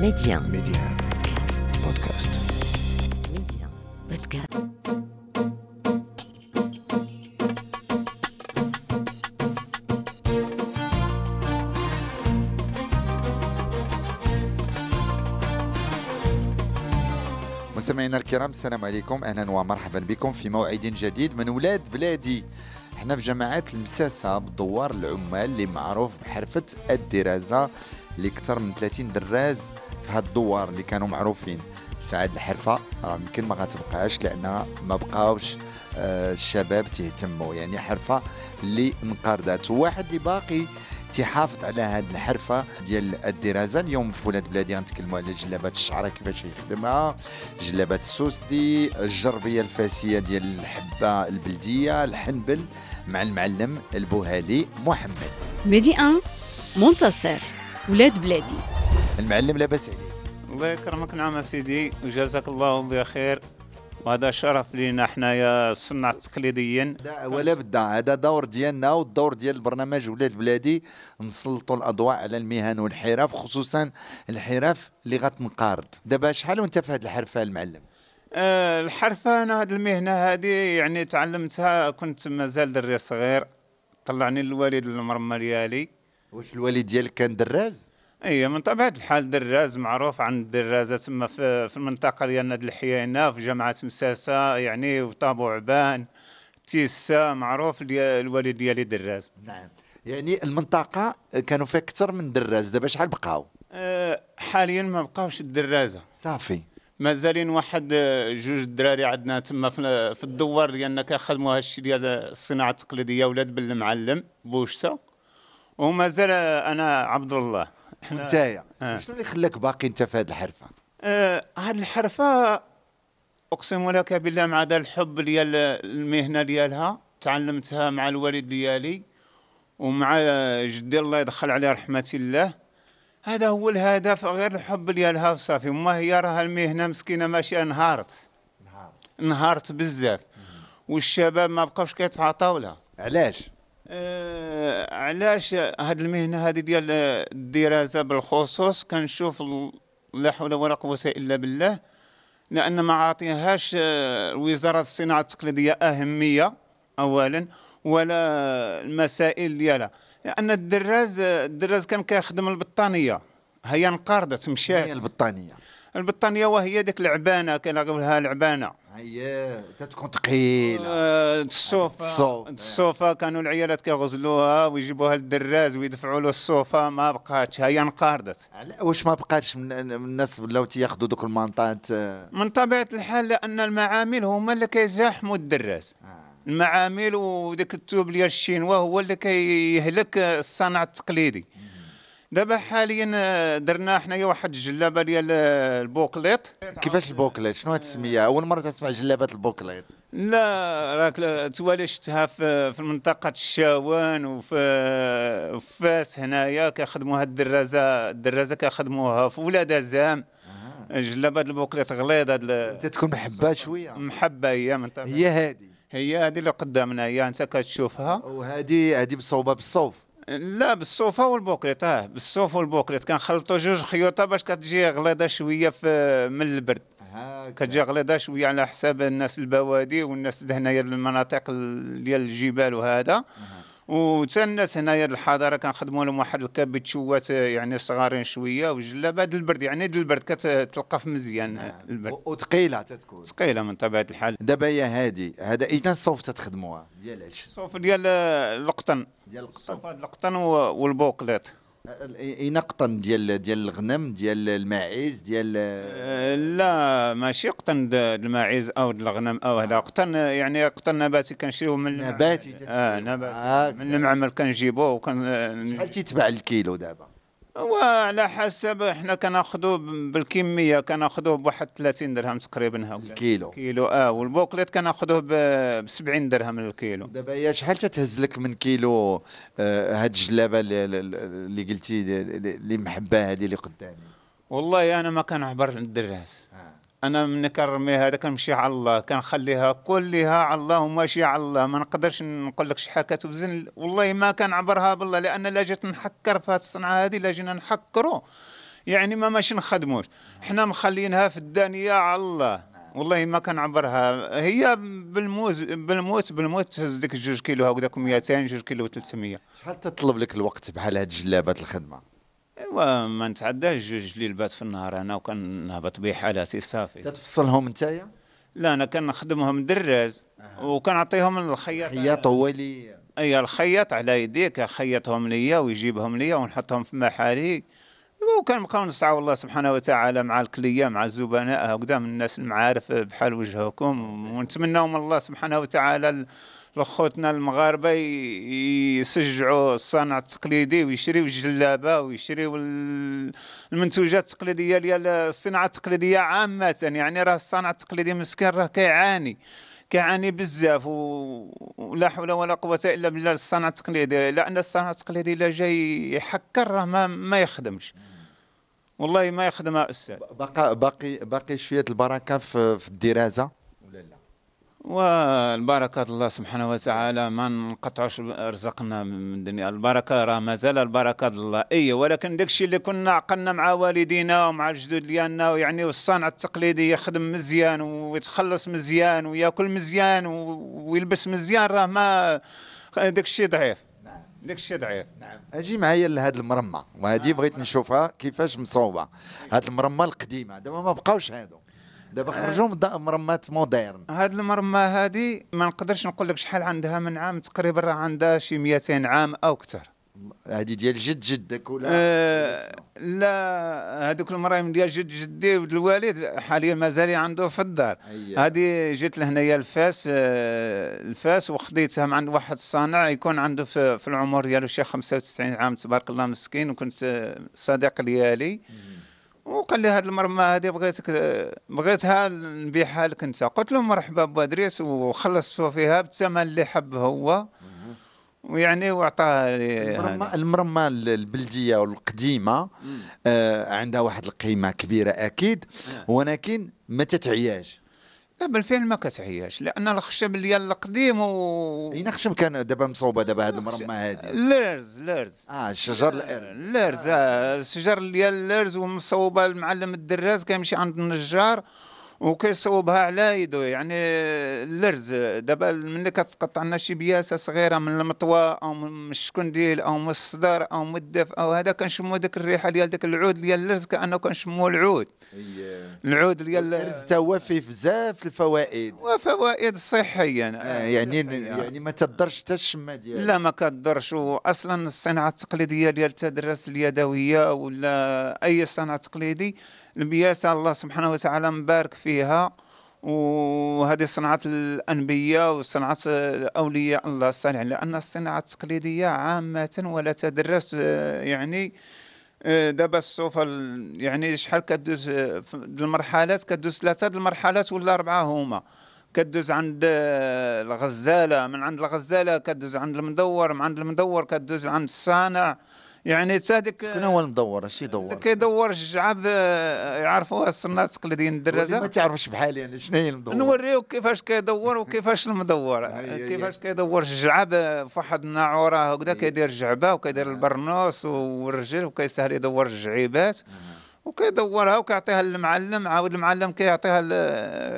Média. Média. Podcast. Média. Podcast. مستمعينا الكرام السلام عليكم أهلا ومرحبا بكم في موعد جديد من ولاد بلادي إحنا في جماعة المساسة بالدوار العمال اللي معروف بحرفة الدرازة اللي من 30 دراز في هاد الدوار اللي كانوا معروفين. ساعد الحرفة راه يمكن ما غتبقاش لانها ما بقاوش آه، الشباب تهتموا يعني حرفة اللي انقرضت. واحد اللي باقي تحافظ على هذه الحرفة ديال الدرازه اليوم في ولاد بلادي غنتكلموا على جلابات الشعرة كيفاش يخدمها جلابات السوسدي الجربية الفاسية ديال الحبة البلدية الحنبل مع المعلم البوهالي محمد. ميدي 1 منتصر ولاد بلادي. المعلم لاباس عليك الله يكرمك نعم سيدي وجزاك الله بخير. وهذا شرف لينا حنايا الصناع التقليديين لا ولا بدا هذا دور ديالنا والدور ديال البرنامج ولاد بلادي. نسلطوا الأضواء على المهن والحرف خصوصا الحرف اللي غتنقرض دابا شحال وأنت في هذه الحرفة المعلم؟ آه الحرفة أنا هذه المهنة هذه يعني تعلمتها كنت مازال درّي صغير. طلعني الوالد المرمى ديالي واش الوالد ديالك كان دراز؟ إي من طبيعة الحال دراز معروف عن الدرازة تما في, في المنطقة ديالنا ديال الحيانة في جامعة مساسة يعني وطابو عبان تيسا معروف الوالد ديالي دراز. نعم. يعني المنطقة كانوا فيها أكثر من دراز دابا شحال بقاو؟ آه حاليا ما بقاوش الدرازة صافي. مازالين واحد آه، جوج الدراري عندنا تما في الدوار ديالنا كيخدموا هادشي ديال الصناعة التقليدية ولاد بالمعلم بوشتا ومازال آه، أنا عبد الله. نتايا آه. شنو اللي خلاك باقي أنت في هذه الحرفة؟ آه هاد الحرفة أقسم لك بالله مع هذا الحب ديال المهنة ديالها تعلمتها مع الوالد ديالي ومع جدي الله يدخل عليه رحمة الله. هذا هو الهدف غير الحب ديالها وصافي وما هي راه المهنة مسكينة ماشي انهارت. انهارت. بزاف. والشباب ما بقاوش كيتعاطاو لها. علاش؟ آه علاش هاد المهنة هذه ديال الدراسة بالخصوص؟ كنشوف لا حول ولا قوة إلا بالله لأن ما عاطيهاش آه، وزارة الصناعة التقليدية أهمية اولا ولا المسائل ديالها. لأن الدراز الدراز كان كيخدم البطانية. هي انقرضت هي مشات البطانية. البطانية وهي ديك العبانه كنقولها العبانه هي تتكون ثقيله آه، الصوفة الصوف. الصوفة كانوا العيالات كيغزلوها ويجيبوها للدراز ويدفعوا له الصوفة ما بقاتش هي انقرضت واش ما بقاتش من الناس ولاو تياخذوا دوك المانطات آه، من طبيعة الحال لأن المعامل هما اللي كيزاحموا الدراز. المعامل وديك التوب ديال الشينوا هو اللي كيهلك الصنع التقليدي. دابا حاليا درنا حنايا واحد الجلابة ديال bouclette كيفاش bouclette؟ شنو هاد السمية؟ أول مرة تسمع جلابات bouclette. لا راك توالي شفتها في في منطقة الشاوان وفي في فاس هنايا كيخدموها الدرازة الدرازة كيخدموها في ولاد زام جلابة bouclette غليظة. هاد ال- تتكون محبة شوية. محبة هي من طبيعة هي هادي. هي هذه اللي قدامنا هي أنت كتشوفها. وهادي هادي مصوبه بالصوف. لا بالصوفة و ال bouclette. آه بالصوف و ال bouclette. كنخلطوا جوج خيوطة باش كتجي غليظة شوية في من البرد. كتجي غليظة شوية على حساب الناس البوادي والناس هنايا المناطق ال- ديال الجبال وهذا. وتا الناس هنايا الحضارة كنخدموا لهم واحد الكابيشوات يعني صغارين شوية وجلابه د البرد يعني د البرد كتلقف مزيان البرد. و- وثقيله تتكون. ثقيله من طبيعة الحال. دابا هي هادي هذا اين الصوف تتخدموها؟ ديال الصوف ديال القطن. ديال القطن. الصوف القطن و- ال bouclette. اين قطن ديال ديال الغنم ديال الماعز ديال آه، لا ماشي قطن الماعز أو الغنم أو هذا قطن يعني قطن نباتي كنشريوه من. نباتي. آه نباتي هاكا. من المعمل كنجيبوه وكن شحال تيتباع الكيلو دابا وعلى حسب إحنا كناخذوا ب- بالكمية كناخذوا بواحد 30 درهم تقريبا هكذا. الكيلو كيلو آه والبوكليت كناخذوه ب 70 درهم الكيلو. دابا هي شحال تتهز لك من كيلو آه، هاد الجلابة اللي, اللي قلتي اللي محبه هذه اللي قدامي؟ والله أنا ما كنعبر الدراس. أنا ملي كنرمي هذا كنمشي على الله كنخليها كلها على الله وماشي على الله. ما نقدرش نقول لك شحال كتوزن والله ما كنعبرها بالله لأن لا جيت نحكر في هذه الصنعة هذه لا جينا نحكروا يعني ما ماشي نخدموش. حنا مخلينها في الدانيه على الله. والله ما كنعبرها هي بالموت بالموت بالموت تهز ديك جوج كيلو هكذاك 200 جوج كيلو 300 شحال تطلب لك الوقت بحال هاد الجلابات الخدمة؟ إيوا ما نتعداش جوج ليلبات في النهار أنا وكنهبط بحالاتي صافي. تتفصلهم نتايا لا أنا كنخدمهم دراز وكنعطيهم للخياط خياط هو اللي اي الخياط على يديك خيطهم ليا ويجيبهم ليا ونحطهم في محالي وكنبقاو نسعى الله سبحانه وتعالى مع الكلية مع الزبناء من الناس المعارف بحال وجهكم. ونتمناو من الله سبحانه وتعالى لخوتنا المغاربة يسجعوا الصنع التقليدي ويشريو الجلابة ويشريو ال- المنتوجات التقليدية ديال الصناعة التقليدية عامة. يعني راه الصنع التقليدي مسكين راه كيعاني كيعاني بزاف. ولا حول ولا قوة إلا بالله الصنعه التقليديه لأن الصنعه التقليديه إلا جاي يحكر راه ما, ما يخدمش. والله ما يخدمها أستاذ باقي باقي باقي شوية البركة في في الدراسه ولا لا؟ والبركة الله سبحانه وتعالى ما نقطعوش رزقنا من الدنيا. البركة راه مازال البركة الله اي ولكن داك الشيء اللي كنا عقلنا مع والدينا ومع الجدود ديالنا ويعني والصنعة التقليدي يخدم مزيان ويتخلص مزيان وياكل مزيان ويلبس مزيان راه ما داك الشيء ضعيف. داك الشيء ضعيف نعم. أجي معايا لهاد المرمى وهذه بغيت نشوفها كيفاش مصوبة. هاد المرمى القديمة دابا ما بقاوش هادو. دابا خرجوا من دا- مرمات moderne هاد المرمى هذه ما نقدرش نقول لك شحال عندها من عام تقريبا راه عندها شي 200 عام أو أكثر هذه ديال جد جدك ولا آه لا هذوك المرايم ديال جد جدي والوالد حاليا مازال عنده في الدار. هذه جيت لهنايا الفاس آه الفاس وخديتها من عند واحد الصانع يكون عنده في, في العمر ديالو شي 95 عام تبارك الله مسكين وكنت آه، صديق ديالي. وقال لي هذه المرمى هذه بغيتك بغيتها نبيعها لك انت. قلت له مرحبا بوادريس وخلصت فيها بالثمن اللي حب هو. ويعني وعطاها لي المرمى هذه. المرمى ال- البلدية والقديمة آه عندها واحد القيمة كبيرة أكيد ولكن ما تتعياش. لا بالفعل ما كتعياش لأن الخشب ديال القديم و اين خشم كان دابا مصوبة دابا هاد المرمى هذه اللرز اللرز آه الشجر الأرز اللرز آه، الشجر ديال اللرز ومصوبة المعلم الدراز كيمشي عند النجار وكيصوبها على يدو يعني اللرز. دابا ملي كتقطع لنا شي بياسة صغيرة من المطوى أو من الشكنديل أو من الصدر أو من الدف أو هذا كنشمو ديك الريحة ديال ديك العود ديال اللرز كأنه كنشمو العود. العود ديال الارز تا هو فيه بزاف الفوائد. وفوائد صحيه آه يعني يعني ما تضرش حتى الشمة ديالها لا ما كتضرش. واصلا الصناعة التقليدية ديال التدرس اليدوية ولا أي صنعه تقليدي البياسه الله سبحانه وتعالى مبارك فيها. وهذه صناعة الأنبياء وصناعة أولياء الله الصالحين لأن الصناعة التقليدية عامة ولا تدرس يعني دابا الصوفة ال- يعني شحال كدوز المرحلات كدوز ثلاثة المرحلات ولا أربعة هما. كدوز عند الغزالة من عند الغزالة كدوز عند المدور من عند المدور كدوز عند الصانع. يعني ديك شكون هو المدور؟ اش يدور؟ كيدور الجعاب آه، يعرفوها الصناع التقليديين ولكن الدرازة. ما تعرفش بحالي أنا شنو هي المدور؟ نوريوك كيفاش كيدور وكيفاش المدور. كيفاش كيدور الجعاب في واحد الناعوره هكذا كيدير الجعبه وكيدير البرنوس والرجل وكيسهل يدور الجعيبات. وكيدورها وكيعطيها للمعلم عاود المعلم كيعطيها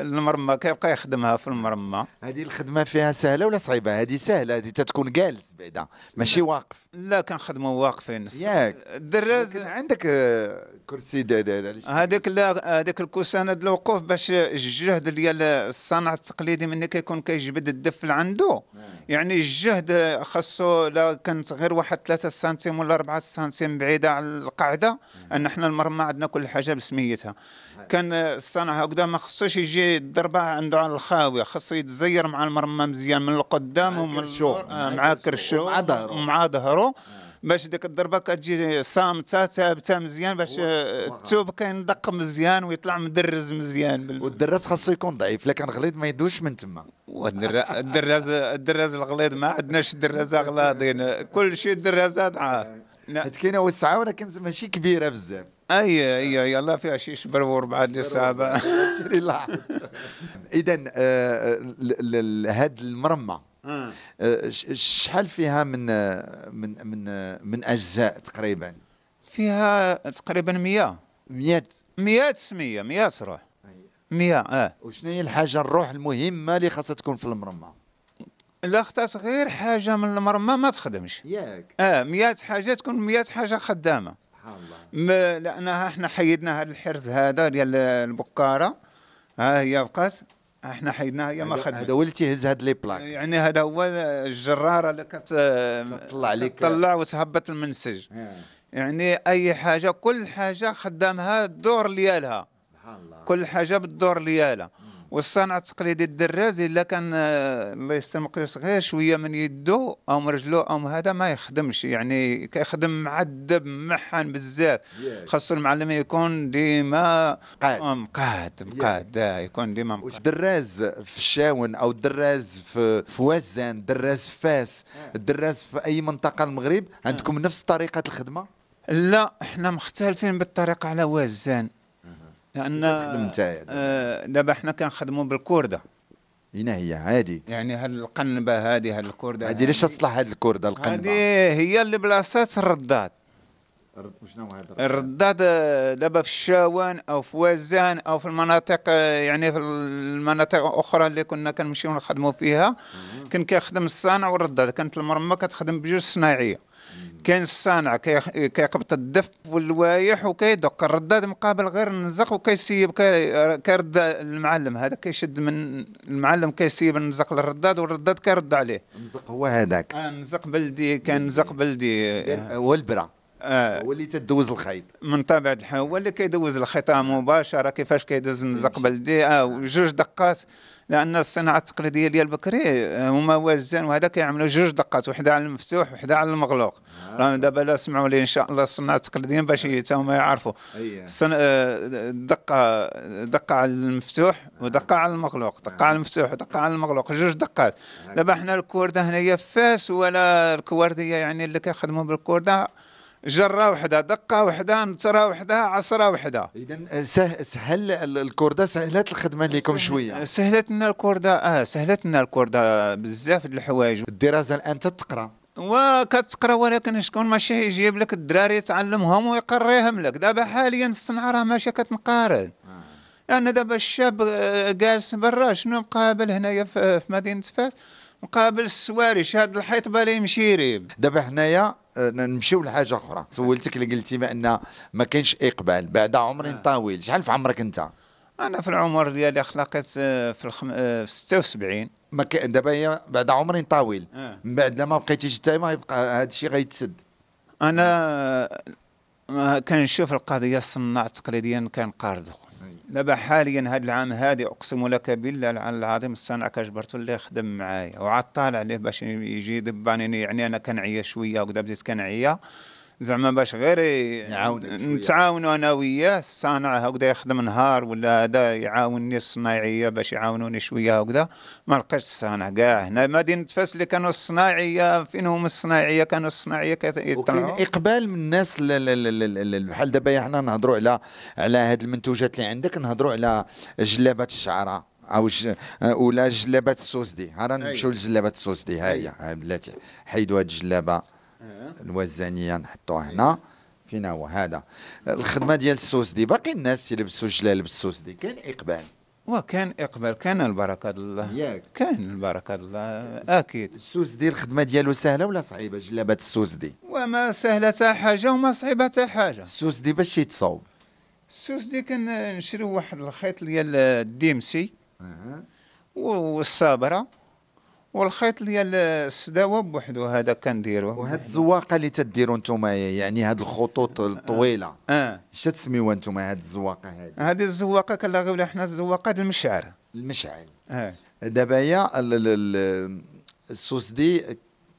للمرمى كيبقى يخدمها في المرمى. هذه الخدمة فيها سهلة ولا صعيبة؟ هذه سهلة هذه تتكون جالس بعدا ماشي واقف. لا كنخدموا واقفين. ياك. الدراز عندك آه، كرسي دا- هذيك لا هذيك الكوسانه ديال الوقوف باش الجهد ديال الصنع التقليدي ملي كيكون كيجبد الدف عنده. يعني الجهد خاصو لا كانت غير واحد 3 سنتيم ولا 4 سنتيم بعيدة على القاعدة أن حنا المرمى عندنا كل حاجة بسميتها. كان الصنع هكذا ما خصوش يجي الضربة عنده على الخاوية خاصو يتزير مع المرمى مزيان من القدام ومن آه، مع مع كرشو. ومع ظهره. ومع ظهره. باش ديك الضربة كتجي صامته ثابته مزيان باش آه، الثوب كيندق مزيان ويطلع مدرز مزيان بال... والدراس خاصو يكون ضعيف لكن غليظ ما يدوش من تما. الدراز الدراز الغليظ ما عندناش درازة غلاظين. كل شيء درازات ضعاف هاد كاينة وسعة ولكن ماشي كبيرة بزاف. اي اي يلا فيها شي شبر وربعه ديال الصحابه اذا هاد المرمى. آه، شحال فيها من آه، من من آه، من أجزاء تقريبا؟ فيها تقريبا 100 100 100 سميه 100 روح 100 آه. وشنو هي الحاجة الروح المهمة اللي خاصها تكون في المرمى؟ لا اختارت غير حاجة من المرمى ما تخدمش. ياك. آه 100 حاجة تكون 100 حاجة خدامة. سبحان الله. لأنها إحنا حيدنا هذا الحرز هذا ديال البكاره ها هي بقات. إحنا حيدناها هي ما خدمت هذا هو اللي تيهز هاد لي بلاك يعني هذا هو الجرارة اللي كت تطلع عليك تطلع وتهبط المنسج. يعني أي حاجة كل حاجة خدامها الدور ديالها سبحان الله. كل حاجة بالدور ديالها والصنعه التقليدي الدراز إلا كان آه، الله يستر مقيوس غير شوية من يدو أو من رجلو أو من هذا ما يخدمش. يعني كيخدم معذب ممحن بزاف. خاصو المعلم يكون ديما قاعد. آه، مقاد مقاد. آه، يكون ديما مقاد. دراز في الشاون أو دراز في في وزان دراز في فاس دراز في أي منطقة المغرب عندكم نفس طريقة الخدمة؟ لا إحنا مختلفين بالطريقة على وزان لأن؟ آه، دابا إحنا كنخدموا بالكوردة. هنا هي هادي يعني هاد القنبة هذه هاد الكوردة هادي ليش تصلح هاد الكوردة القنبة؟ هذه هي اللي بلاصات الرداد. شنو هذا الرداد؟ آه، دابا في الشاوان أو في وزان أو في المناطق آه، يعني في المناطق الاخرى اللي كنا كنمشيو نخدموا فيها. كان كيخدم الصانع والرداد. كانت المرمى كتخدم بجوج صناعيه كاين الصانع كيخ- كيقبط الدف واللوايح وكيدق. الرداد مقابل غير النزق وكيسيب كي- كيرد المعلم. هذا كيشد من المعلم كيسيب النزق للرداد والرداد كيرد عليه. النزق هو هذاك. آه، نزق بلدي كان نزق بلدي. آه، هو البرا آه، هو اللي تدوز الخيط. من طبيعة الحال هو اللي كيدوز الخطا مباشرة. كيفاش كيدوز بلدي؟ آه وجوج دقات. لأن الصناعة التقليدية ديال بكري آه، هما وزان وهذا كيعملوا جوج دقات وحدة على المفتوح وحدة على المغلوق. راهم دابا لا سمعوا لي إن شاء الله الصناعة التقليديين باش تا هما يعرفوا. أيه. آه، دقة دقة على المفتوح ودقة على المغلوق. دقة على المفتوح ودقة على المغلوق. جوج دقات. دابا حنا الكوردة هنايا فاس ولا الكواردية يعني اللي كيخدموا بالكوردة؟ جرة وحدة دقة وحدة نترة وحدة عصرة وحدة. اذا سه- سهل ال- الكرده سهلت الخدمة لكم شوية. سهلت لنا الكوردة آه سهلت لنا الكوردة بزاف الحوايج. الدراسه الان تتقرا وكتقرأ ولكن شكون ماشي يجيب لك الدراري يتعلمهم ويقريهم لك. دابا حاليا الصنعة راه ماشي كتنقارن. لأن دابا الشاب آه، جالس برا شنو مقابل هنايا في مدينة فاس مقابل السواري شاد الحيط بالي يمشي يريب دابا حنايا آه، نمشيو لحاجة أخرى. سولتك اللي قلتي بان ما كاينش إقبال. بعد عمر طويل شحال في عمرك أنت؟ أنا في العمر ديالي خلقت آه، في الخم... آه، في 76 ما ك... دابا هي بعد عمر طويل. آه. من بعد لما بقيتيش انت ما يبقى هذا الشيء غيتسد. أنا كنشوف القضية الصناع تقليديا كنقارضو دابا حاليا هذا العام هذه أقسم لك بالله العظيم الصنع كجبرته اللي يخدم معايا وعاد طالع عليه باش يجي يدباني يعني أنا كنعيا شوية وكذا بديت كنعيا. زعما باش غير. نتعاونوا أنا وياه الصانع هكذا يخدم نهار ولا هذا يعاونني الصناعيه باش يعاونوني شوية هكذا. ما لقيتش الصانع كاع هنا. مدينه فاس اللي كانوا الصناعيه فين هم الصناعيه كانوا الصناعيه يطلعوا. إقبال من الناس بحال دابا حنا نهضروا على على هاد المنتوجات اللي عندك نهضروا على جلابات الشعرة أو ج... ولا جلابات السوس دي. ها نمشيو لجلابات السوس دي. ها هي ها بلاتي حيدوا هاد الجلابة. الوزانيه نحطوها هنا. فين هو هذا. الخدمة ديال السوس دي. باقي الناس يلبسوا جلال بالسوس دي. كاين إقبال. وكان إقبال. كان البركة الله. ياك. كان البركة الله. أكيد. السوس دي الخدمة ديالو سهلة ولا صعيبة؟ جلابات السوس دي. وما سهلة حتى حاجة وما صعيبة حتى حاجة. السوس دي باش يتصاوب. السوس دي كان نشريو واحد الخيط ديال الديمسي والصابرة. والخيط ديال السداوة بوحدو هذا كنديروه. وهاد الزواقة اللي تديروا نتوما يعني هاد الخطوط الطويلة. آه. اش تسميوها نتوما هاد الزواقة هادي؟ هذه الزواقة كنلاغيو لها حنا الزواقة ديال المشعر. المشعل. آه. دابا هي ال-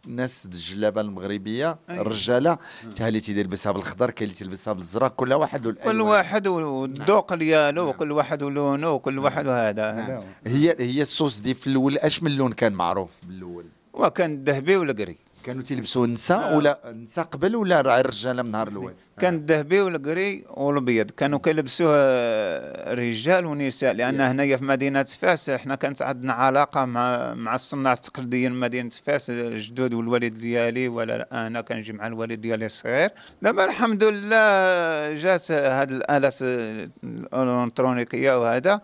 الناس الجلابة المغربية. الرجاله تا اللي تيلبسها بالخضر كاين اللي تيلبسها بالزرق كل واحد والألوان. كل واحد والذوق ديالو وكل واحد ولونه وكل واحد وهذا. هذا هو. هي هي السوس دي في الأول أش من لون كان معروف بالأول؟ وكان الذهبي والقري كانوا تيلبسوا النساء ولا النساء قبل ولا الرجاله من النهار الأول؟ كان الذهبي والقري والابيض. كانوا كيلبسوه رجال ونساء لأن هنايا في مدينة فاس إحنا كانت عندنا علاقة مع مع الصناع التقليديين مدينة فاس الجدود والوالد ديالي ولا أنا كنجي مع الوالد ديالي الصغير دابا الحمد لله جات هذه الآلات الإلكترونيكية وهذا.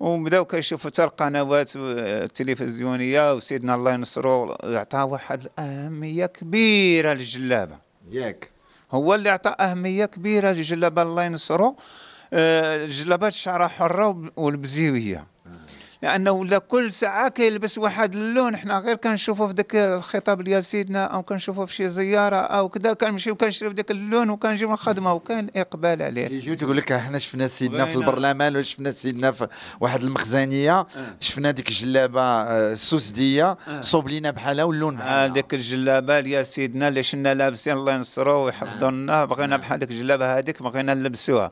وبداو كيشوفوا حتى القنوات التلفزيونية وسيدنا الله ينصرو عطاه واحد الأهمية كبيرة للجلابة. ياك. هو اللي عطى أهمية كبيرة للجلابه الله ينصرو آه، الجلابات الشعره حرة والبزيوية. لأنه ولا كل ساعة كيلبس واحد اللون. حنا غير كنشوفوا في ذاك الخطاب ديال سيدنا أو كنشوفوا في شي زيارة أو كذا. كنمشيو كنشريو داك اللون وكنجيو الخدمة وكان إقبال عليه. يجيو تقول لك إحنا شفنا سيدنا في؟ البرلمان وشفنا سيدنا في واحد المخزنية. شفنا ديك الجلابة آه، السوسدية. صوب لينا بحالها واللون بحالها. هذيك الجلابة يا سيدنا اللي شنا لابسين الله ينصرو ويحفظوا لنا بغينا بحال ديك الجلابة هذيك بغينا نلبسوها.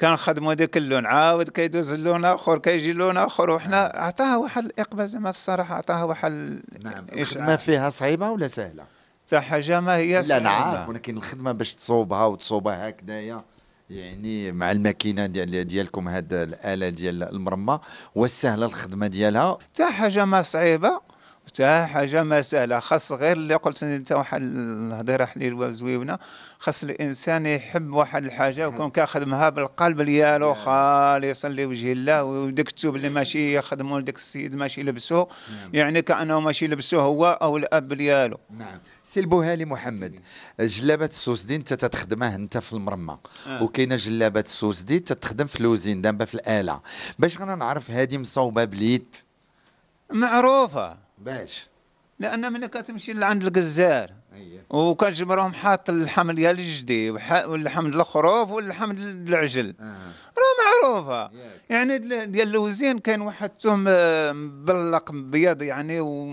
كنخدموا ديك اللون عاود كيدوز اللون آخر كيجي لون آخر وحنا عطاها واحد الإقبال زعما في الصراحة عطاها واحد نعم الخدمة فيها صعيبة ولا سهلة؟ حتى حاجة ما هي لا أنا. عارف ولكن الخدمة باش تصوبها وتصوبها هكذايا يعني مع الماكينة ديال ديالكم هاد الآلة ديال المرمى والسهله الخدمة ديالها. حتى حاجة ما صعيبة. حتى حاجة ما سهله خاص غير اللي قلت أنت واحد الهضرة حليل زويونه خاص الإنسان يحب واحد الحاجة ويكون كيخدمها بالقلب ديالو خالصا لوجه الله. وديك الثوب اللي ماشي يخدموا لديك السيد ماشي لبسوه يعني كأنه ماشي لبسوه هو أو الأب ديالو. نعم. سي البوهالي محمد جلابات السوسدي انت تتخدمها انت في المرمى. آه. وكاينة جلابات السوسدي تتخدم في l'usine دابا في الآلة. باش غانا نعرف هذه مصوبة باليد؟ معروفة. باش. لأن ملي كتمشي لعند الجزار. وكنجبرهم حاط اللحم ديال الجدي واللحم ديال الخروف واللحم العجل. راه معروفة. يعني دل- ديال اللوزين كاين واحد التوم آه، مبلق بيض يعني و...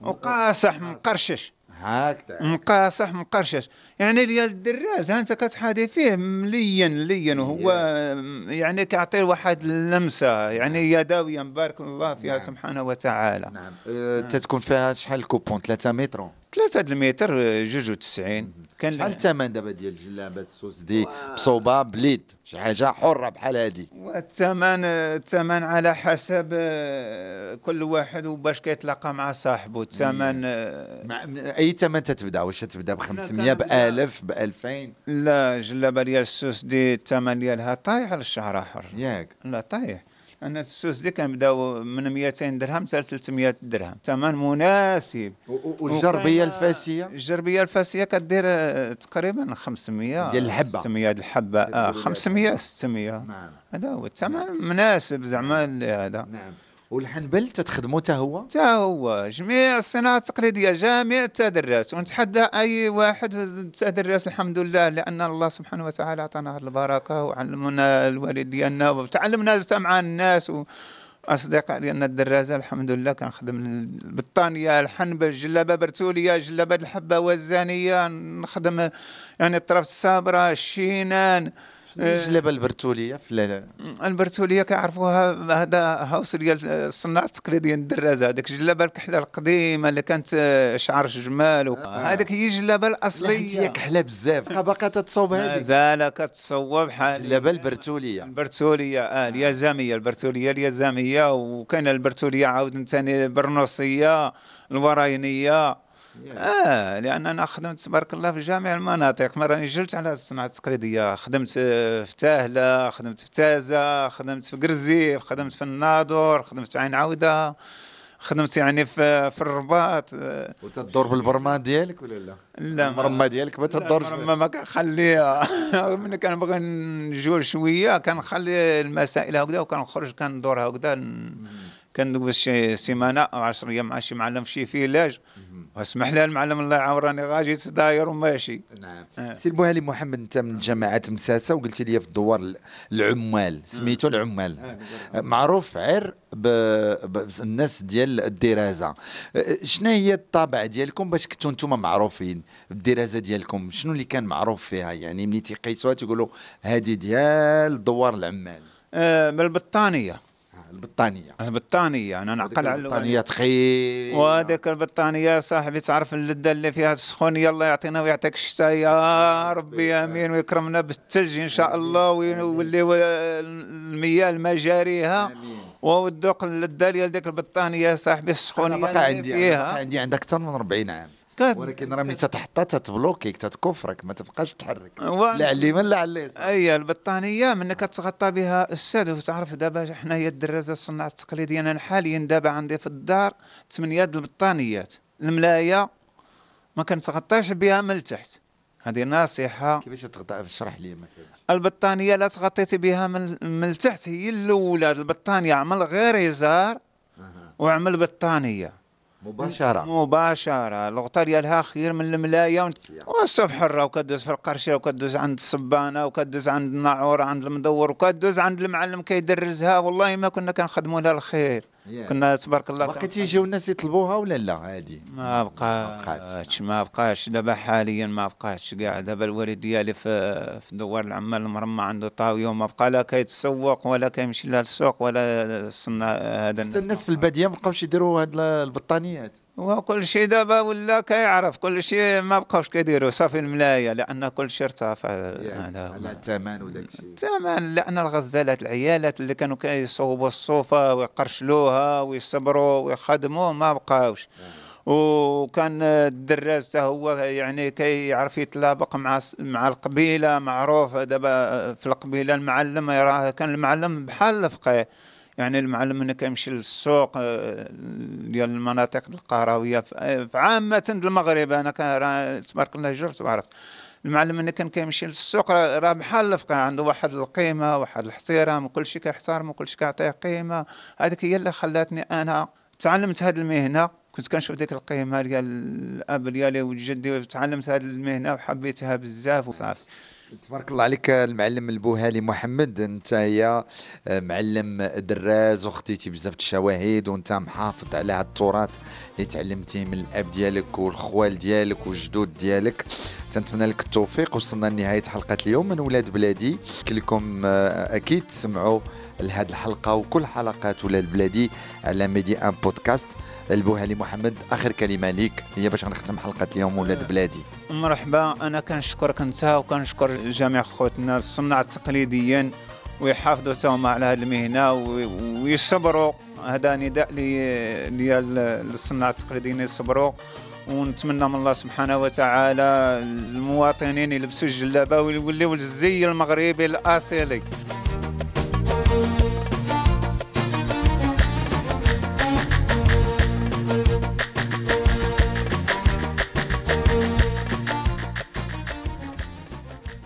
وقاصح مقرشش. هكذا. مقاصح مقرشش. يعني ديال الدراز انت كتحادي فيه ملين لين وهو يعني كيعطي واحد اللمسة. يعني يداويه مبارك الله فيها نعم. سبحانه وتعالى. نعم. أه تتكون فيها شحال الكوبون؟ 3 متر. ثلاثة المتر آه، جوج وتسعين كان شحال الثمن دابا ديال جلابات السوسدي مصوبه بليد شي حاجة حرة بحال هذه والثمن الثمن على حسب آه، كل واحد وباش كيتلاقى مع صاحبه الثمن آه، أي ثمن تتبدأ؟ واش تتبدأ ب 500 ب كنبدأ- 1000 ب 2000 لا جلابة ديال السوس دي الثمن ديالها طايح على الشهر آخر. ياك. لا طايح. لأن السوس دي كنبداو من 200 درهم حتى 300 درهم. ثمن مناسب. و- و- والجربية الفاسية؟ الجربية الفاسية كدير آه، تقريبا 500 ديال الحبة. 600 ديال الحبة. آه كتقولوا لي 500 600 نعم. هذا هو الثمن مناسب زعما هذا نعم. والحنبل تتخدموا حتى هو؟ حتى هو. جميع الصناعة التقليدية جميع التدرس. ونتحدى أي واحد في التدرس الحمد لله لأن الله سبحانه وتعالى أعطانا البركة وعلمنا الوالد ديالنا وتعلمنا مع الناس و أصدقاء ديالنا الدرازة الحمد لله كنخدم البطانية الحنبل الجلابة برتولية جلابة الحبة والزانية. نخدم يعني الطرف الصابرة الشينان. الجلابة البرتولية في ال- البرتولية كيعرفوها هذا هاوس ديال الصناع التقليدية الدرازه هذيك الجلابة الكحلة القديمة اللي كانت آه، شعر جمال و- هذيك هي الجلابة لا حيت هي الاصليه كحلة بزاف. باقا تتصوب هذه. مازال كتصوب حال الجلابة البرتولية. البرتولية آه اليزامية. البرتولية اليزامية. وكاين البرتولية عاود ثاني برنوسيه الوراينية. آه لأن أنا خدمت تبارك الله في جميع المناطق. مرة راني جلت على الصناعة التقليدية خدمت في تاهله خدمت في تازة خدمت في قرزيف خدمت في الناظور خدمت في عين عودة خدمت يعني في في الرباط. وتدور بالبرمان ديالك ولا لا؟ لا ما- المرمى ديالك ما تدورش ما ما كنخليها. ملي كنبغي نجول شوية كنخلي المسائل هكذا وكنخرج كندور هكذا. كندوز شي سيمانة أو 10 أيام مع شي معلم في شي فيلاج واسمح لي المعلم الله يعاورني غاجي تداير وماشي نعم. آه. سي البوهالي محمد أنت من جماعة مساسة وقلت لي في الدوار ال- العمال سميتو العمال. معروف عر ب... ب... الناس ديال الدرازة أه، شنو هي الطابع ديالكم باش كنتوا نتوما معروفين بالدرازة ديالكم؟ شنو اللي كان معروف فيها؟ يعني ملي تيقيسوها تيقولوا هذه ديال دوار العمال. آه بالبطانيه البطانيه البطانيه أنا نعقل على البطانيه تخيل. وهذيك البطانيه صاحبي تعرف اللذة اللي فيها السخونيه الله يعطينا ويعطيك الشتاء. يا ربي آمين ويكرمنا بالثلج إن شاء الله ويولي المياه المجاريها. والذوق اللذة ديال ديك البطانية صاحبي السخونية بقى عندي فيها. بقى عندي عندك أكثر من 40 عام. ولكن راه ملي تتحطها تتبلوكيك تتكفرك ما تبقاش تحرك. و- لا على اليمين لا على اليسار أي البطانية منك تغطى بها السد وتعرف دابا حنايا الدرازة الصناعة التقليدية أنا حاليا دابا عندي في الدار ثمانيه البطانيات. الملاية ما كنتغطاش بها من التحت. هذه نصيحة. كيفاش تغطى؟ اشرح لي مثلا البطانية لا تغطيتي بها من من التحت. هي الأولى. البطانية عمل غير يزار وعمل بطانية. مباشرة. مباشرة. الغطاء ديالها خير من الملاية. والصبح حرة وكدوز في القرشة وكدوز عند الصبانة وكدوز عند الناعور عند المدور وكدوز عند المعلم كيدرزها. والله ما كنا كنخدموا لها الخير. كنا تبارك الله باقي تيجيو الناس يطلبوها ولا لا؟ هادي ما. بقاش. ما بقاش. دابا حاليا ما بقاش كاع. دابا الوالد ديالي في في دوار العمال المرمى عنده طاويه وما بقى لا كيتسوق ولا كيمشي لا للسوق ولا الصنا هذا حتى الناس. في البادية ما بقاوش يديروا هاد البطانيات. وكل شيء دابا ولا كيعرف كل شيء ما بقاوش كيديروا صافي الملاية لأن كل شيء ارتفع. هو. على الثمن وداك الشيء. تمام لأن الغزالات العيالات اللي كانوا كيصوبوا الصوفة ويقرشلوها ويصبروا ويخدموا ما بقاوش. وكان الدراز حتى هو يعني كيعرف يتلابق مع مع القبيلة معروف دابا في القبيلة المعلم راه كان المعلم بحال الفقيه. يعني المعلم ملي كيمشي للسوق آه، ديال المناطق القرويه في في عامة المغرب أنا تبارك الله جرت وعرفت المعلم ملي كان كيمشي للسوق راه بحال الفقيه عنده واحد القيمة واحد الاحترام وكل شيء كيحترم وكل شيء كيعطيه قيمة. هذيك هي اللي خلاتني أنا تعلمت هذه المهنة. كنت كنشوف ديك القيمة ديال الأب ديالي وجدي وتعلمت هذه المهنة وحبيتها بزاف وصافي. تبارك الله عليك المعلم البوهالي محمد. انت هي معلم دراز وخديتي بزاف الشواهد وانت محافظ على هذا التراث اللي تعلمتيه من الاب ديالك والخوال ديالك والجدود ديالك. تنتمنى لك التوفيق. وصلنا لنهاية حلقة اليوم. من ولاد بلادي كلكم آه، أكيد تسمعوا لهذه الحلقة وكل حلقات ولاد بلادي على ميدي 1 بودكاست. البوهالي محمد آخر كلمة ليك هي باش نختم حلقة اليوم ولاد بلادي. مرحبا. أنا كنشكرك أنت وكنشكر جميع خوتنا الصناع التقليديين ويحافظوا تاهما على هذه المهنة وي- ويصبروا. هذا نداء الصناع التقليديين يصبروا. ونتمنى من الله سبحانه وتعالى المواطنين يلبسوا الجلابة ويوليو الزي المغربي الاصيلي